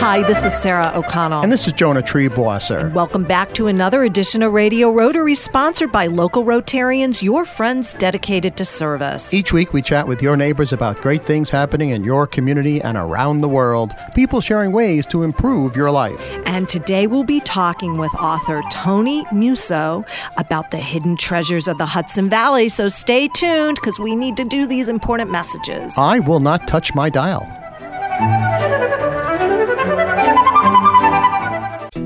Hi, this is Sarah O'Connell. And this is Jonah Triebwasser. Welcome back to another edition of Radio Rotary, sponsored by local Rotarians, your friends dedicated to service. Each week, we chat with your neighbors about great things happening in your community and around the world. People sharing ways to improve your life. And today, we'll be talking with author Tony Musso about the hidden treasures of the Hudson Valley. So stay tuned because we need to do these important messages. I will not touch my dial.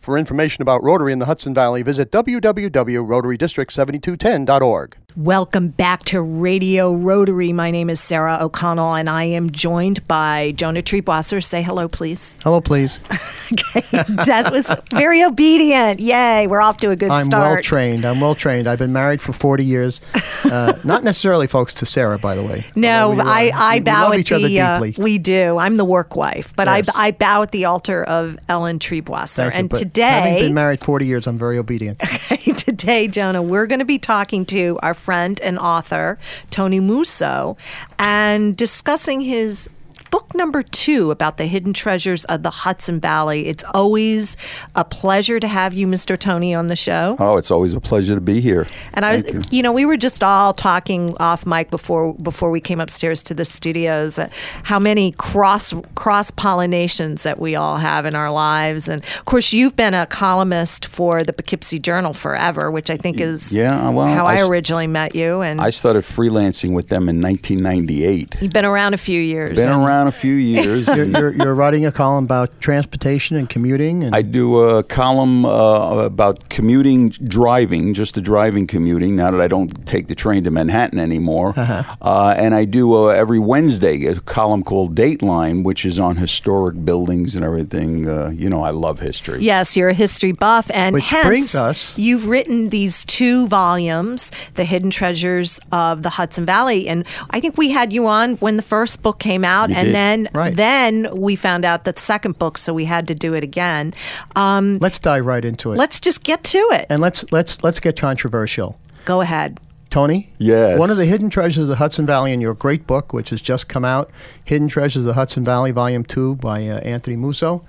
For information about Rotary in the Hudson Valley, visit www.rotarydistrict7210.org. Welcome back to Radio Rotary. My name is Sarah O'Connell, and I am joined by Jonah Triebwasser. Say hello, please. Hello, please. okay, that was very obedient. Yay, we're off to a good start. I'm well trained. I'm well trained. I've been married for 40 years. Uh, not necessarily, folks, to Sarah, by the way. No, we, I, I we bow love at each other the. Uh, deeply. we do. I'm the work wife, but Yes. I, I bow at the altar of Ellen Triebwasser. And today, having been married 40 years, I'm very obedient. today, Jonah, we're going to be talking to our friend and author, Tony Musso, and discussing his book number two about the hidden treasures of the Hudson Valley. It's always a pleasure to have you, Mr. Tony, on the show. Oh, it's always a pleasure to be here. And I was, Thank you. know, we were just all talking off mic before before we came upstairs to the studios. Uh, how many cross cross pollinations that we all have in our lives, and of course, you've been a columnist for the Poughkeepsie Journal forever, which I think is Yeah, well, how I originally met you. And I started freelancing with them in 1998. you've been around a few years. Been around a few years. You're, you're, you're writing a column about transportation and commuting. And I do a column uh, about commuting, driving, just the driving commuting. Now that I don't take the train to Manhattan anymore, Uh-huh. uh, and I do uh, every Wednesday a column called Dateline, which is on historic buildings and everything. Uh, you know, I love history. Yes, you're a history buff, and Which hence brings us- you've written these two volumes, "The Hidden Treasures of the Hudson Valley," and I think we had you on when the first book came out, You and did. then Right. then we found out that the second book, so we had to do it again. Um, let's dive right into it. let's just get to it. and let's let's let's get controversial. Go ahead. Tony? Yes. One of the hidden treasures of the Hudson Valley in your great book, which has just come out, Hidden Treasures of the Hudson Valley, Volume 2 by uh, Anthony Musso,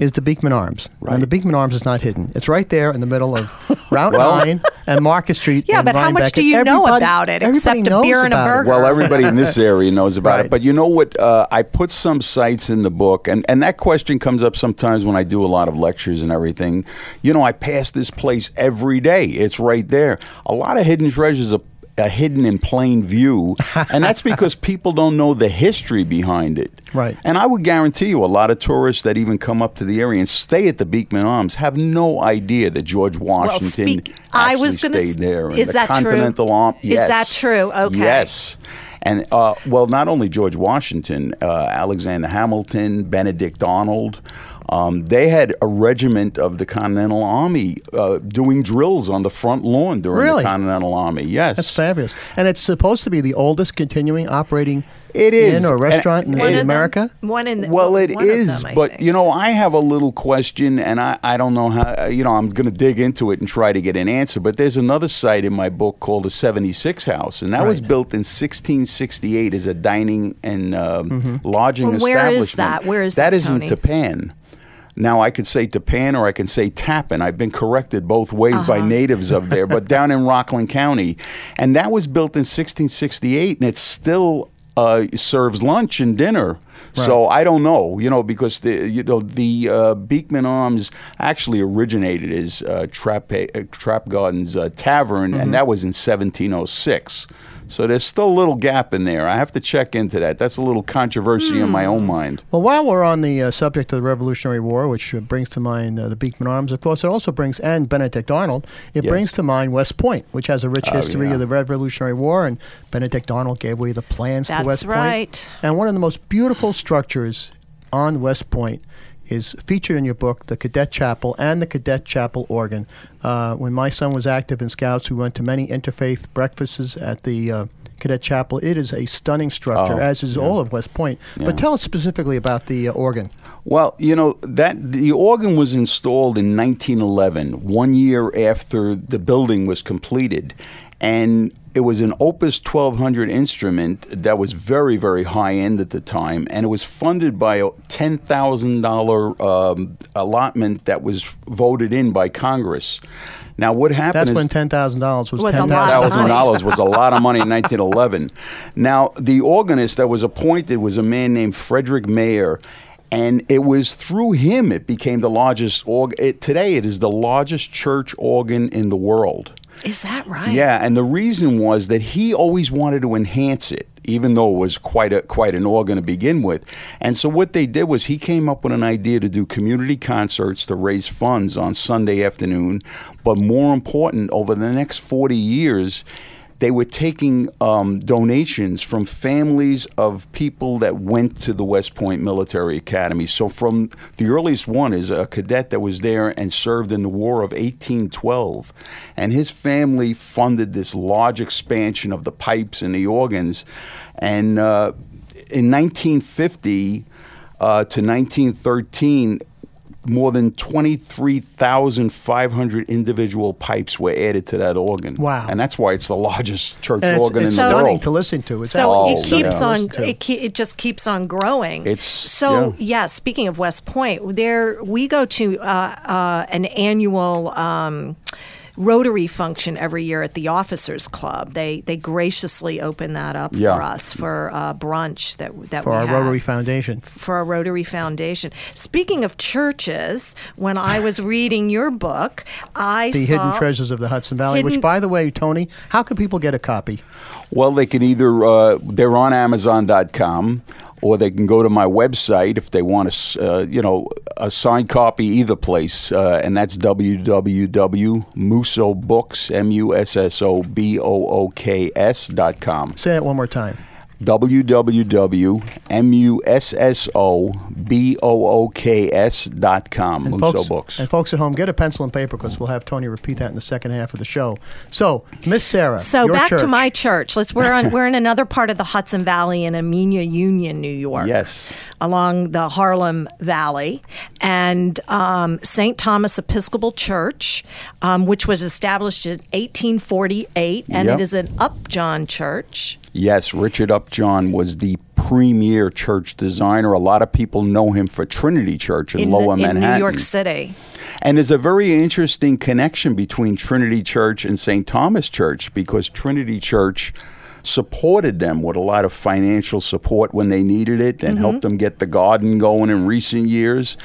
is the Beekman Arms. Right. And the Beekman Arms is not hidden. It's right there in the middle of Route Well- 9 and Market Street. Yeah, in but how much do And you know about it, except a beer and a burger? Well, everybody in this area knows about Right. it. But you know what? Uh, I put some sites in the book, and, and that question comes up sometimes when I do a lot of lectures and everything. You know, I pass this place every day. It's right there. A lot of hidden treasures are, are hidden in plain view, and that's because people don't know the history behind it. Right. And I would guarantee you, a lot of tourists that even come up to the area and stay at the Beekman Arms have no idea that George Washington speak- I actually was gonna s- stayed there. and is the that true? Continental Arm. Is that true? Okay. Yes. And uh, well, not only George Washington, uh, Alexander Hamilton, Benedict Arnold, um, they had a regiment of the Continental Army uh, doing drills on the front lawn during Really? the Continental Army. Yes, That's fabulous. And it's supposed to be the oldest continuing operating It is. inn or And- restaurant in, One in of them- America. One in the, Well, it one is, them, but think. you know, I have a little question, and I, I don't know how. You know, I'm going to dig into it and try to get an answer. But there's another site in my book called the 76 House, and that was built in 1668 as a dining and um, lodging Well, where establishment. is that? Where is that? that, is in Tony? Tapan. Now I could say Tapan or I can say Tappan. I've been corrected both ways Uh-huh. by natives of there, but down in Rockland County, and that was built in 1668, and it's still uh, serves lunch and dinner. So I don't know, you know, because the you know the uh, Beekman Arms actually originated as uh, Trap uh, Traphagen uh, Tavern, Mm-hmm. and that was in 1706. So there's still a little gap in there. I have to check into that. That's a little controversy in my Hmm. own mind. Well, while we're on the uh, subject of the Revolutionary War, which uh, brings to mind uh, the Beekman Arms, of course, it also brings, and Benedict Arnold, it Yes. brings to mind West Point, which has a rich Oh, history yeah. of the Revolutionary War, and Benedict Arnold gave away the plans That's to West Point. That's right. And one of the most beautiful structures on West Point is featured in your book, the Cadet Chapel and the Cadet Chapel organ. Uh, when my son was active in Scouts, we went to many interfaith breakfasts at the uh, Cadet Chapel. It is a stunning structure, Oh, as is all of West Point. Yeah. But tell us specifically about the uh, organ. Well, you know that the organ was installed in 1911, one year after the building was completed, and it was an Opus 1200 instrument that was very, very high end at the time, and it was funded by a ten thousand dollar um, allotment that was voted in by Congress. Now, what happened? That's is, when ten thousand dollars was Was a lot of thousand thousand money. dollars was a lot of money in 1911. Now, the organist that was appointed was a man named Frederick Mayer, and it was through him it became the largest organ. Today, it is the largest church organ in the world. Is that right? Yeah, and the reason was that he always wanted to enhance it, even though it was quite a quite an organ to begin with. And so what they did was he came up with an idea to do community concerts to raise funds on Sunday afternoon. But more important, over the next forty years, they were taking um, donations from families of people that went to the West Point Military Academy. So, from the earliest one is a cadet that was there and served in the War of 1812. And his family funded this large expansion of the pipes and the organs. And uh, in 1950 uh, to 1913, more than 23,500 individual pipes were added to that organ. Wow. And that's why it's the largest church it's, organ it's in the stunning world. to listen to. It's So Oh, it keeps stunning to on. It, ke- it just keeps on growing. It's- so yeah. yeah. Speaking of West Point, there we go to uh, uh, an annual. Um, Rotary function every year at the Officers Club. They they graciously open that up Yeah. for us for uh, brunch that that for we our have Rotary Foundation. for our Rotary Foundation. Speaking of churches, when I was reading your book, I saw. The Hidden Treasures of the Hudson Valley, which, by the way, Tony, how can people get a copy? Well, they can either uh, they're on Amazon.com, or they can go to my website if they want to, uh, you know, a signed copy either place, uh, and that's www.mussobooks m u s s o b o o k s dot com. Say that one more time. www.mussobooks.com. And Muso folks, Books. and folks at home, get a pencil and paper because we'll have Tony repeat that in the second half of the show. So, Miss Sarah, So your back church. to my church. Let's we're on we're in another part of the Hudson Valley in Amenia Union, New York. Yes. Along the Harlem Valley, and um, St. Thomas Episcopal Church, um, which was established in 1848, and Yep. it is an Upjohn church. Yes, Richard Upjohn was the premier church designer. A lot of people know him for Trinity Church in, In, Lower the, in Manhattan. New York City. And there's a very interesting connection between Trinity Church and St. Thomas Church because Trinity Church supported them with a lot of financial support when they needed it and helped them get the garden going in recent years.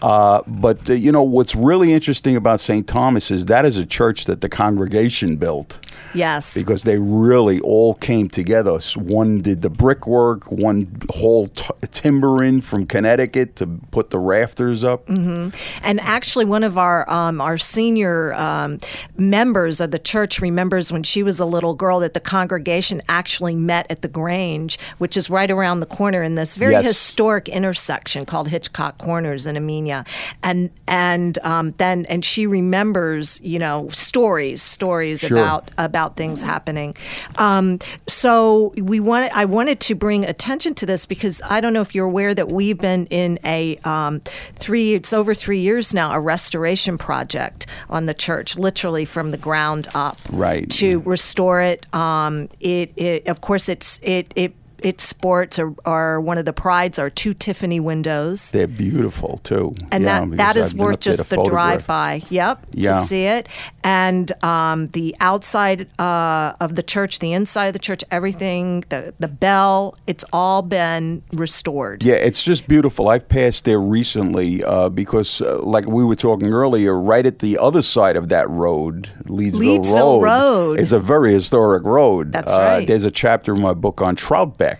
Uh, but uh, you know what's really interesting about St. Thomas is that is a church that the congregation built Yes. because they really all came together. One did the brickwork, one hauled t- timber in from Connecticut to put the rafters up. And actually, one of our um, our senior um, members of the church remembers when she was a little girl that the congregation actually met at the Grange, which is right around the corner in this very Yes. historic intersection called Hitchcock Corners in Amenia, and and um, then and she remembers you know stories stories Sure. about about things happening. Um, so we wanted I wanted to bring attention to this because I don't know if you're aware that we've been in a um, three it's over three years now a restoration project on the church, literally from the ground up, Right. to restore it. Um, it, it of course it's it it. Its sports are, are one of the prides are two Tiffany windows, They're beautiful too. and Yeah, that that is worth up there to just the drive by. Yep, Yeah. to see it, and um, the outside uh, of the church, the inside of the church, everything, the the bell, it's all been restored. Yeah, it's just beautiful. I've passed there recently uh, because, uh, like we were talking earlier, right at the other side of that road, Leedsville, Leedsville Road. is a very historic road. That's uh, right. There's a chapter in my book on Troutbeck,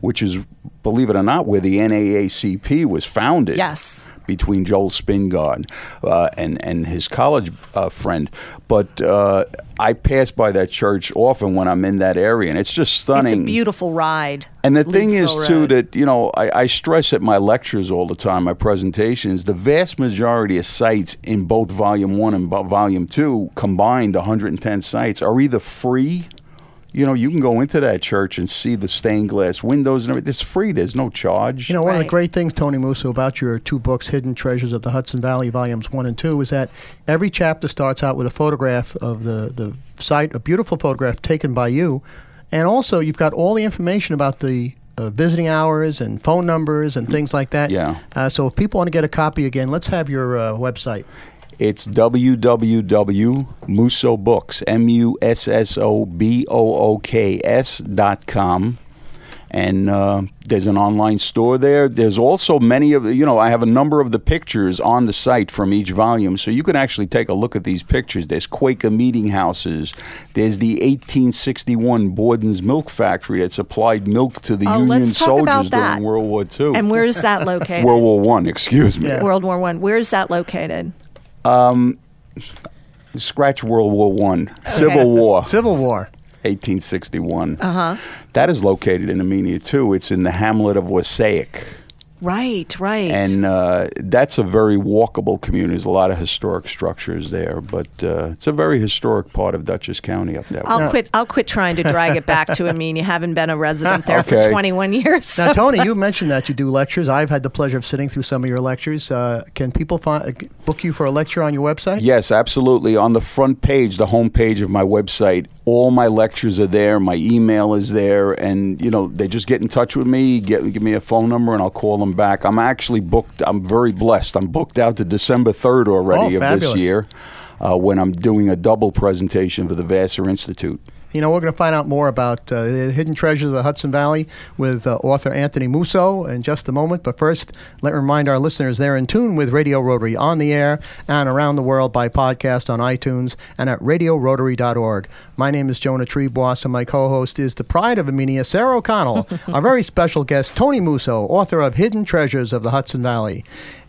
which is believe it or not, where the NAACP was founded. Yes. Between Joel Spingarn uh, and and his college uh, friend, but uh, I pass by that church often when I'm in that area, and it's just stunning. It's a beautiful ride. And the thing is, Leedsville too, that you know, I, I stress at my lectures all the time, my presentations, the vast majority of sites in both Volume One and Volume Two combined, 110 sites, are either free. You know, you can go into that church and see the stained glass windows and everything. It's free. There's no charge. You know, one of the great things, Tony Musso, about your two books, Hidden Treasures of the Hudson Valley, Volumes 1 and 2, is that every chapter starts out with a photograph of the, the site, a beautiful photograph taken by you. And also, you've got all the information about the uh, visiting hours and phone numbers and things like that. Yeah. Uh, so if people want to get a copy again, let's have your uh, website. It's www.mussobooks, M-U-S-S-O-B-O-O-K-S dot com. And uh, there's an online store there. There's also many of you know, I have a number of the pictures on the site from each volume. So you can actually take a look at these pictures. There's Quaker meeting houses. There's the 1861 Borden's Milk Factory that supplied milk to the Oh, Union let's talk about soldiers during World War II. And where is that located? World War One, excuse me. Yeah. World War One. Where is that located? Scratch World War One, Civil War. Civil War. 1861. Uh-huh. Uh. That is located in Amenia too. It's in the hamlet of Wassaic, Right, right. and uh, that's a very walkable community. There's a lot of historic structures there, but uh, it's a very historic part of Dutchess County up there. I'll quit. I'll quit trying to drag it back to Amin. You haven't been a resident there for 21 years. Now, Tony, you mentioned that you do lectures. I've had the pleasure of sitting through some of your lectures. Uh, can people find, book you for a lecture on your website? Yes, absolutely. On the front page, the home page of my website, all my lectures are there. My email is there, and you know they just get in touch with me, get give me a phone number, and I'll call them back. I'm actually booked. I'm very blessed. I'm booked out to December third already Oh, of fabulous. this year, uh, when I'm doing a double presentation for the Vassar Institute. You know, we're going to find out more about uh, the hidden treasures of the Hudson Valley with uh, author Anthony Musso in just a moment. But first, let me remind our listeners they're in tune with Radio Rotary on the air and around the world by podcast on iTunes and at radiorotary.org. My name is Jonah Triebwasser, and my co host is the pride of Amenia, Sarah O'Connell, our very special guest, Tony Musso, author of Hidden Treasures of the Hudson Valley.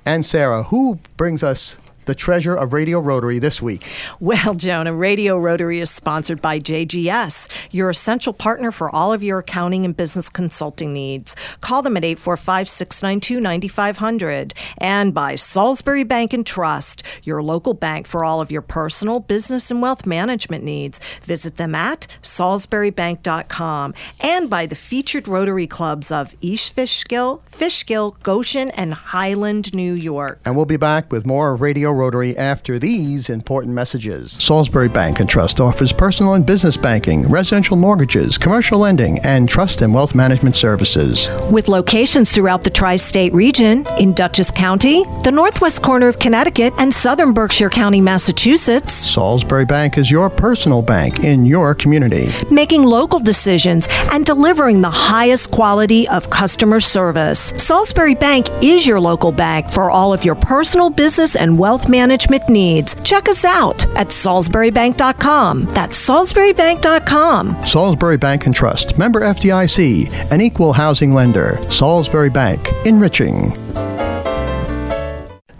And Sarah, who brings us the treasure of Radio Rotary this week? Well, Jonah, Radio Rotary is sponsored by JGS, your essential partner for all of your accounting and business consulting needs. Call them at 845 692 9500. And by Salisbury Bank and Trust, your local bank for all of your personal, business, and wealth management needs. Visit them at salisburybank.com. And by the featured Rotary clubs of East Fishkill, Fishkill, Goshen, and Highland, New York. And we'll be back with more Radio Rotary after these important messages. Salisbury Bank and Trust offers personal and business banking, residential mortgages, commercial lending, and trust and wealth management services. With locations throughout the tri state region, in Dutchess County, the northwest corner of Connecticut, and southern Berkshire County, Massachusetts, Salisbury Bank is your personal bank in your community. making local decisions and delivering the highest quality of customer service. Salisbury Bank is your local bank for all of your personal, business, and wealth management needs. Check us out at salisburybank.com. That's salisburybank.com. Salisbury Bank and Trust, member FDIC, an equal housing lender. Salisbury Bank, enriching.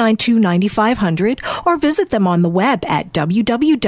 692 9500 or visit them on the web at www.jgspc.com.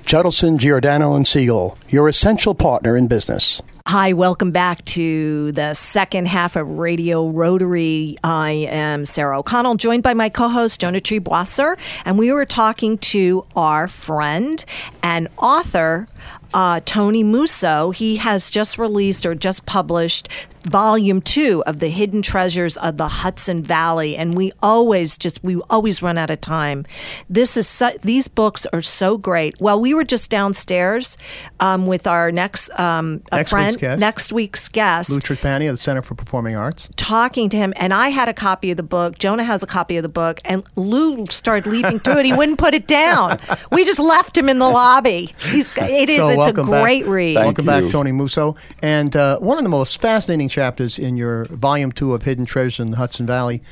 Judelson, Giordano, and Siegel, your essential partner in business. Hi, welcome back to the second half of Radio Rotary. I am Sarah O'Connell, joined by my co host, Jonah Triebwasser, and we were talking to our friend and author. Uh, Tony Musso, he has just released or just published volume two of the hidden treasures of the Hudson Valley, and we always just we always run out of time. This is su- these books are so great. Well, we were just downstairs um, with our next um, a Next friend week's guest. next week's guest Lou Tripani of the Center for Performing Arts. talking to him, and I had a copy of the book. Jonah has a copy of the book, and Lou started leafing through it. He wouldn't put it down. We just left him in the lobby. He's it is So it's a welcome back. great read. Thank Welcome you. back, Tony Musso. And uh, one of the most fascinating chapters in your volume two of Hidden Treasures in the Hudson Valley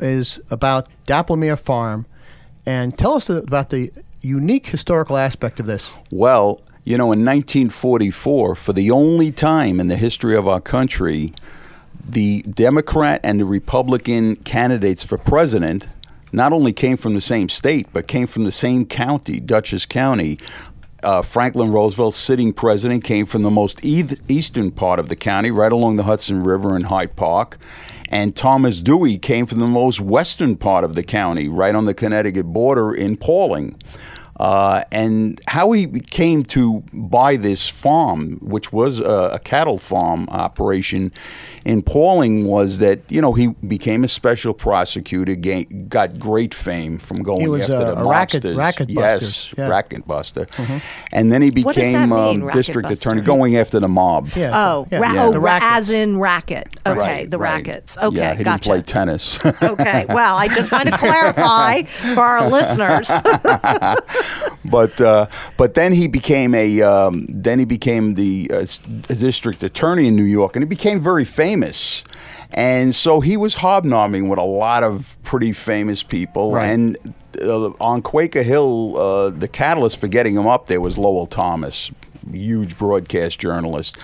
is about Dapplemere Farm. And tell us about the unique historical aspect of this. Well, you know, in 1944, for the only time in the history of our country, the Democrat and the Republican candidates for president not only came from the same state, but came from the same county, Dutchess County. Uh, Franklin Roosevelt, sitting president, came from the most eith- eastern part of the county, right along the Hudson River in Hyde Park. And Thomas Dewey came from the most western part of the county, right on the Connecticut border in Pawling. Uh, and how he came to buy this farm, which was a, a cattle farm operation in Pawling, was that you know he became a special prosecutor, ga- got great fame from going He was after a- the a racket- mobsters. racket yes, yeah. racket buster, and then he What does that became mean, um, district buster? attorney, going after the mob. Yeah. Oh, yeah. ra- Yeah. oh The ra- as in racket. Okay, Right, the right. rackets. Okay, yeah, he gotcha. didn't play tennis. okay, well, I just want to clarify for our listeners. but uh, but then he became a um, then he became the uh, district attorney in New York, and he became very famous. And so he was hobnobbing with a lot of pretty famous people. Right. And uh, on Quaker Hill, uh, the catalyst for getting him up there was Lowell Thomas, huge broadcast journalist.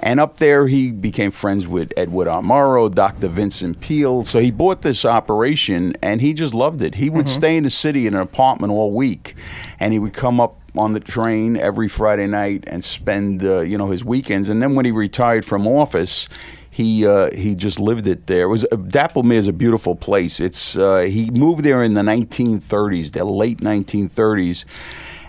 And up there, he became friends with Edward R. Murrow, Dr. Vincent Peale. So he bought this operation and he just loved it. He would stay in the city in an apartment all week and he would come up on the train every Friday night and spend, uh, you know, his weekends. And then when he retired from office, he uh, he just lived it there. It was uh, Dapplemere is a beautiful place. It's uh, he moved there in the 1930s, the late 1930s,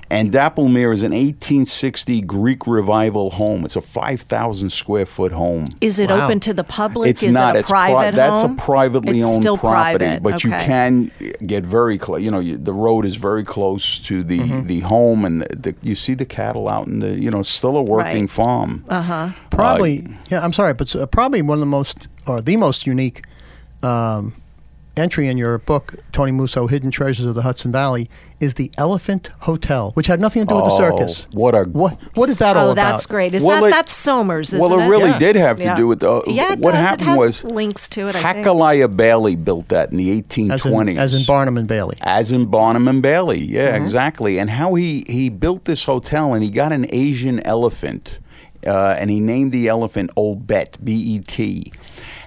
and Dapplemere is an 1860 Greek revival home. It's a 5,000 square foot home. Is it Wow. open to the public? It's Is not. it a it's pri- private That's a privately it's owned still property, private. but you can get very close. You know, you, the road is very close to the Mm-hmm. the home, and the, the, you see the cattle out in the. You know, it's still a working Right. farm. Uh-huh. Probably, yeah, I'm sorry, but uh, probably one of the most, or the most unique um, entry in your book, Tony Musso, Hidden Treasures of the Hudson Valley, is the Elephant Hotel, which had nothing to do with the Oh, circus. what a- what what is that all about? Oh, about? that's great. Is Well, that it- that's Somers? Isn't well, it it really Yeah. did have to Yeah. do with the. Yeah, it what does. It happened has was links to it, I think. Hacaliah Bailey built that in the as 1820s. in, as in Barnum and Bailey. As in Barnum and Bailey, yeah, Mm-hmm. exactly. And how he he built this hotel, and he got an Asian elephant, uh, and he named the elephant Old Bet, B E T.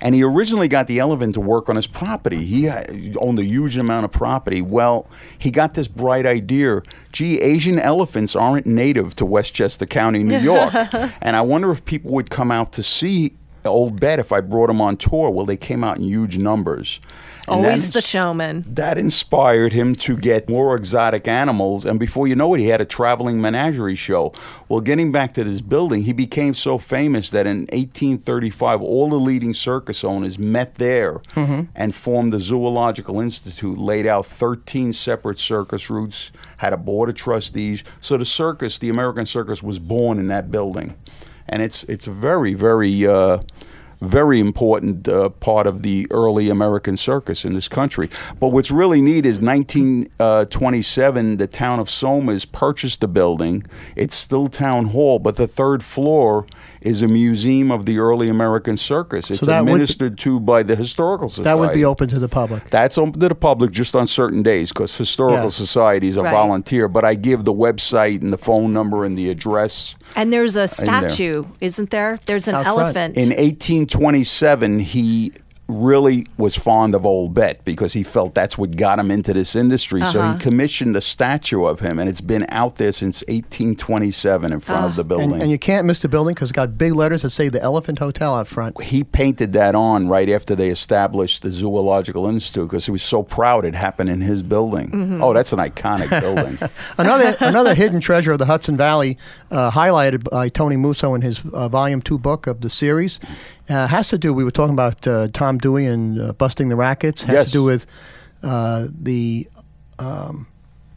And he originally got the elephant to work on his property. He owned a huge amount of property. Well, he got this bright idea. Gee, Asian elephants aren't native to Westchester County, New York. and I wonder if people would come out to see Old Bet if I brought them on tour. Well, they came out in huge numbers. And Always that the showman. that inspired him to get more exotic animals, and before you know it, he had a traveling menagerie show. Well, getting back to this building, he became so famous that in 1835, all the leading circus owners met there mm-hmm. and formed the Zoological Institute, laid out 13 separate circus routes, had a board of trustees. So the circus, the American circus, was born in that building, and it's it's a very very. Uh, very important uh, part of the early American circus in this country. But what's really neat is 1927, the town of Somers purchased the building. It's still town hall, but the third floor is a museum of the early American circus. It's that would be- administered to by the Historical Society. That would be open to the public. That's open to the public just on certain days because historical Yeah. societies are Right. volunteer. But I give the website and the phone number and the address. And there's a statue, isn't there? There's an Out front. elephant. In 1827, he really was fond of Old Bet because he felt that's what got him into this industry. So Uh-huh. he commissioned a statue of him, and it's been out there since 1827 in front of the building. And, and you can't miss the building because it's got big letters that say the Elephant Hotel out front. he painted that on right after they established the Zoological Institute because he was so proud it happened in his building. Mm-hmm. Oh, that's an iconic building. Another another hidden treasure of the Hudson Valley, uh, highlighted by Tony Musso in his uh, volume two book of the series, Uh, has to do. We were talking about uh, Tom Dewey and uh, busting the rackets. Has Yes. to do with uh, the um,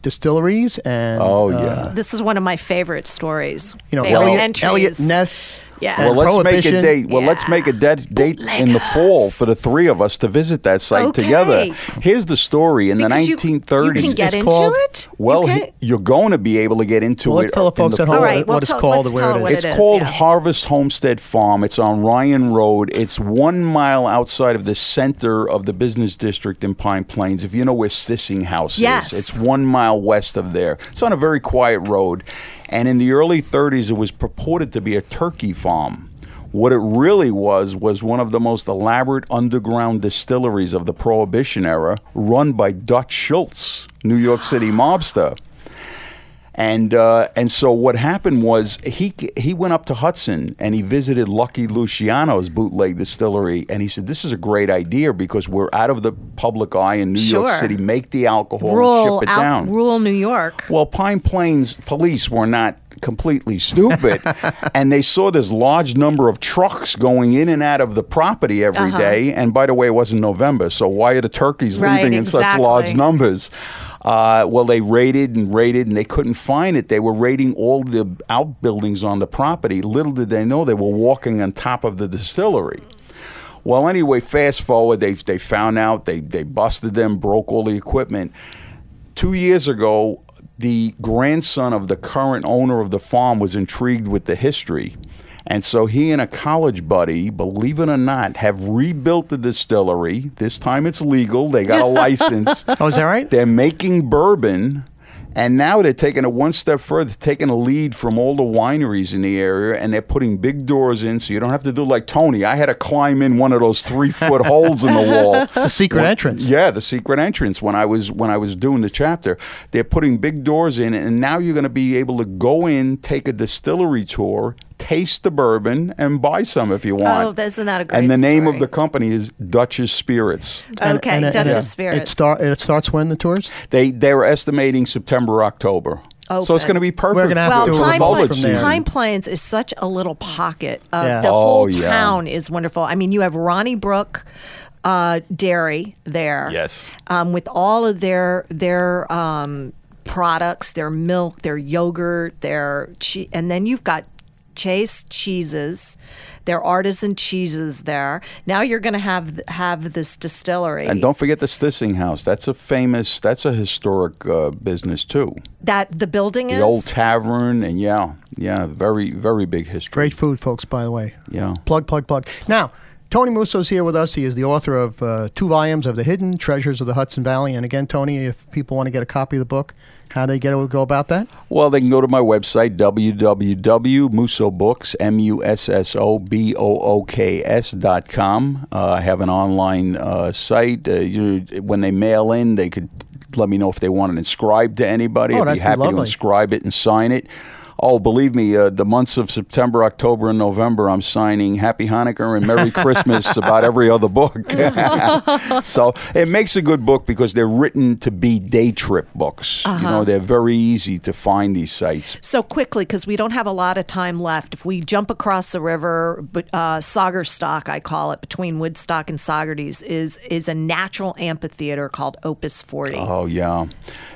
distilleries and. Oh, uh, yeah. This is one of my favorite stories. You know, favorite Eliot, entries. Eliot Ness. Yeah. Well, let's make a date. Well, let's make a de- date in the fall for the three of us to visit that site Okay. together. Here's the story in Because the 1930s. You can get It's into called- it. well, you you're going to be able to get into Well, it. let's tell the in folks at home All what, right, well, what it's tell- called let's and where tell it what is. it It's is, called yeah. Harvest Homestead Farm. It's on Ryan Road. It's one mile outside of the center of the business district in Pine Plains. If you know where Stissing House Yes. is, it's one mile west of there. It's on a very quiet road. And in the early 30s, it was purported to be a turkey farm. What it really was was one of the most elaborate underground distilleries of the Prohibition era, run by Dutch Schultz, New York City mobster. And uh, and so what happened was he he went up to Hudson and he visited Lucky Luciano's bootleg distillery and he said this is a great idea because we're out of the public eye in New York City. Make the alcohol and rural ship it out, down. rural New York. Well, Pine Plains police were not completely stupid, and they saw this large number of trucks going in and out of the property every day. Uh-huh. And by the way, it wasn't November, so why are the turkeys Right, leaving in such large numbers? Uh, well, they raided and raided, and they couldn't find it. They were raiding all the outbuildings on the property. Little did they know they were walking on top of the distillery. Well, anyway, fast forward, they they found out they they busted them, broke all the equipment. Two years ago, the grandson of the current owner of the farm was intrigued with the history. And so he and a college buddy, believe it or not, have rebuilt the distillery. This time it's legal. They got a license. Oh, is that right? They're making bourbon, and now they're taking it one step further, taking a lead from all the wineries in the area, and they're putting big doors in, so you don't have to do like Tony. I had to climb in one of those three foot holes in the wall. The secret entrance. Yeah, the secret entrance. When I was when I was doing the chapter, they're putting big doors in, and now you're going to be able to go in, take a distillery tour, taste the bourbon, and buy some if you want. Oh, isn't that a great And the name of the company is Dutch's Spirits. Okay, Dutchess it- Spirits. It, start, it starts when the tours? They they were estimating September October. So it's going to be perfect. We're gonna have well, to do Pine, revolt from there. Pine Plains is such a little pocket. Of, Yeah. The Oh, whole yeah. town is wonderful. I mean, you have Ronnybrook uh, Dairy there. Yes. Um, with all of their their um, products, their milk, their yogurt, their che- and then you've got Chase cheeses, their artisan cheeses there. Now you're going to have have this distillery. And don't forget the Stissing House. That's a famous. That's a historic uh, business too. that the building The is old tavern, and yeah, yeah, very very big history. Great food, folks, by the way. Yeah. Plug, plug, plug. Now, Tony Musso's here with us. He is the author of uh, two volumes of The Hidden Treasures of the Hudson Valley. And again, Tony, if people want to get a copy of the book, how do they get go about that? Well, they can go to my website, www.mussobooks, M-U-S-S-O-B-O-O-K-S dot com. Uh, I have an online uh, site. Uh, you, when they mail in, they could let me know if they want it inscribed to anybody. Oh, I'd be be happy to inscribe it and sign it. Oh, believe me, uh, the months of September, October, and November, I'm signing Happy Hanukkah and Merry Christmas about every other book. so it makes a good book because they're written to be day trip books. You know, they're very easy to find these sites. So quickly, because we don't have a lot of time left, if we jump across the river, but uh, Sagerstock, I call it, between Woodstock and Saugerties, is is a natural amphitheater called Opus 40. Oh yeah,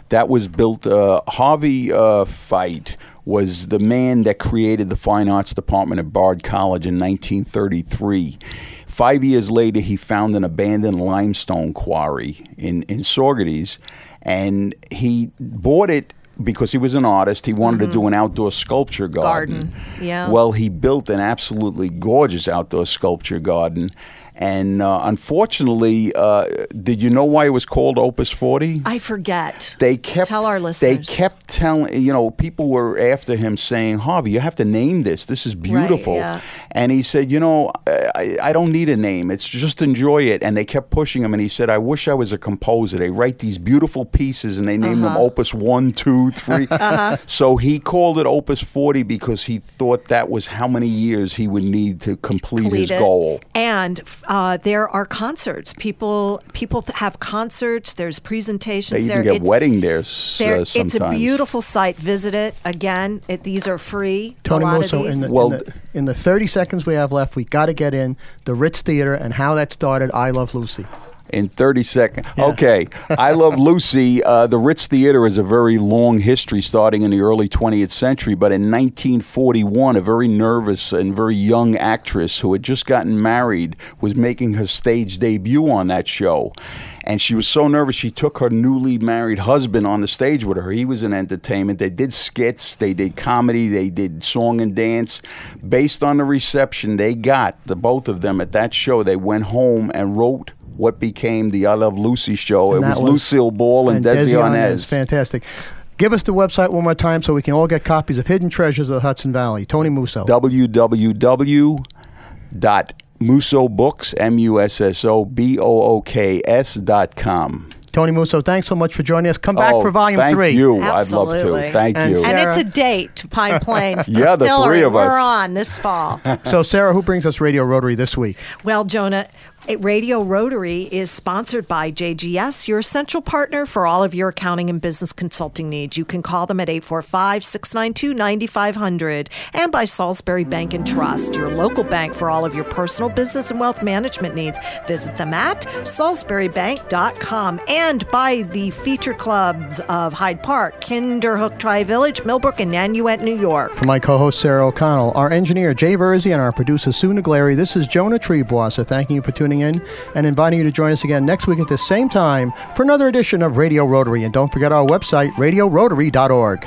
that was built. Uh, Harvey uh, Fite was the man that created the fine arts department at Bard College in 1933. Five years later, he found an abandoned limestone quarry in in Saugerties, and he bought it. Because he was an artist, he wanted to do an mm-hmm. outdoor sculpture garden. Garden, yeah. Well, he built an absolutely gorgeous outdoor sculpture garden, and uh, unfortunately, uh, did you know why it was called Opus 40? I forget. they kept Tell our listeners. They kept telling you know people were after him saying Harvey, you have to name this. This is beautiful. yeah. And he said, you know, I, I don't need a name. It's just enjoy it. And they kept pushing him. And he said, I wish I was a composer. They write these beautiful pieces and they name them Uh-huh. Opus one, two, three. So he called it Opus 40 because he thought that was how many years he would need to complete, his it. goal. And uh, there are concerts. People people have concerts. There's They presentations even there. get It's- wedding there, s- there- uh, it's a beautiful site. Visit it again. It, these are free. Tony a lot in the, Well, in, the, in the 30 seconds we have left, we got to get in the Ritz Theater and how that started. I Love Lucy. In 30 seconds. Okay. I Love Lucy. Uh, the Ritz Theater has a very long history starting in the early 20th century, but in 1941, a very nervous and very young actress who had just gotten married was making her stage debut on that show. And she was so nervous, she took her newly married husband on the stage with her. He was in entertainment. They did skits, they did comedy, they did song and dance. Based on the reception they got, the both of them at that show, they went home and wrote what became the I Love Lucy show. And it was, was- Lucille Ball and, Desi Arnaz. Fantastic. Give us the website one more time so we can all get copies of Hidden Treasures of the Hudson Valley. Tony Musso. www.mussobooks, M-U-S-S-O-B-O-O-K-S dot com. Tony Musso, thanks so much for joining us. Come back Oh, for volume thank three. you. I'd love Absolutely. to. Thank And you. Sarah- and it's a date to Pine Plains Yeah, the Distillery. three of us. We're on this fall. So, Sarah, who brings us Radio Rotary this week? Well, Jonah, it- Radio Rotary is sponsored by JGS, your essential partner for all of your accounting and business consulting needs. You can call them at 845 692 9500 and by Salisbury Bank and Trust, your local bank for all of your personal business and wealth management needs. Visit them at salisburybank.com and by the featured clubs of Hyde Park, Kinderhook Tri Village, Millbrook, and Nanuet, New York. For my co-host Sarah O'Connell, our engineer Jay Verzi, and our producer Sue Naglari, this is Jonah Triebwasser thanking you for tuning in and inviting you to join us again next week at the same time for another edition of Radio Rotary. And don't forget our website, radiorotary.org.